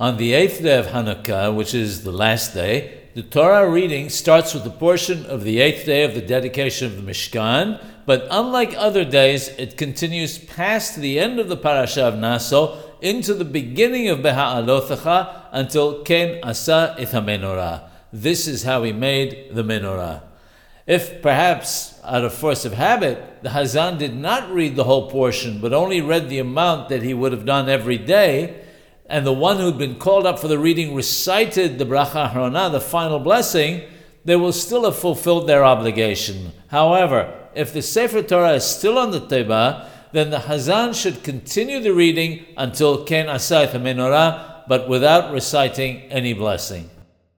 On the eighth day of Hanukkah, which is the last day, the Torah reading starts with the portion of the eighth day of the dedication of the Mishkan, but unlike other days, it continues past the end of the parasha of Naso into the beginning of Beha'alothecha until Ken Asa it menorah. This is how he made the menorah. If perhaps out of force of habit, the Hazan did not read the whole portion, but only read the amount that he would have done every day, and the one who'd been called up for the reading recited the bracha harona, the final blessing, they will still have fulfilled their obligation. However, if the Sefer Torah is still on the Teba, then the Hazan should continue the reading until Ken Asayt menorah, but without reciting any blessing.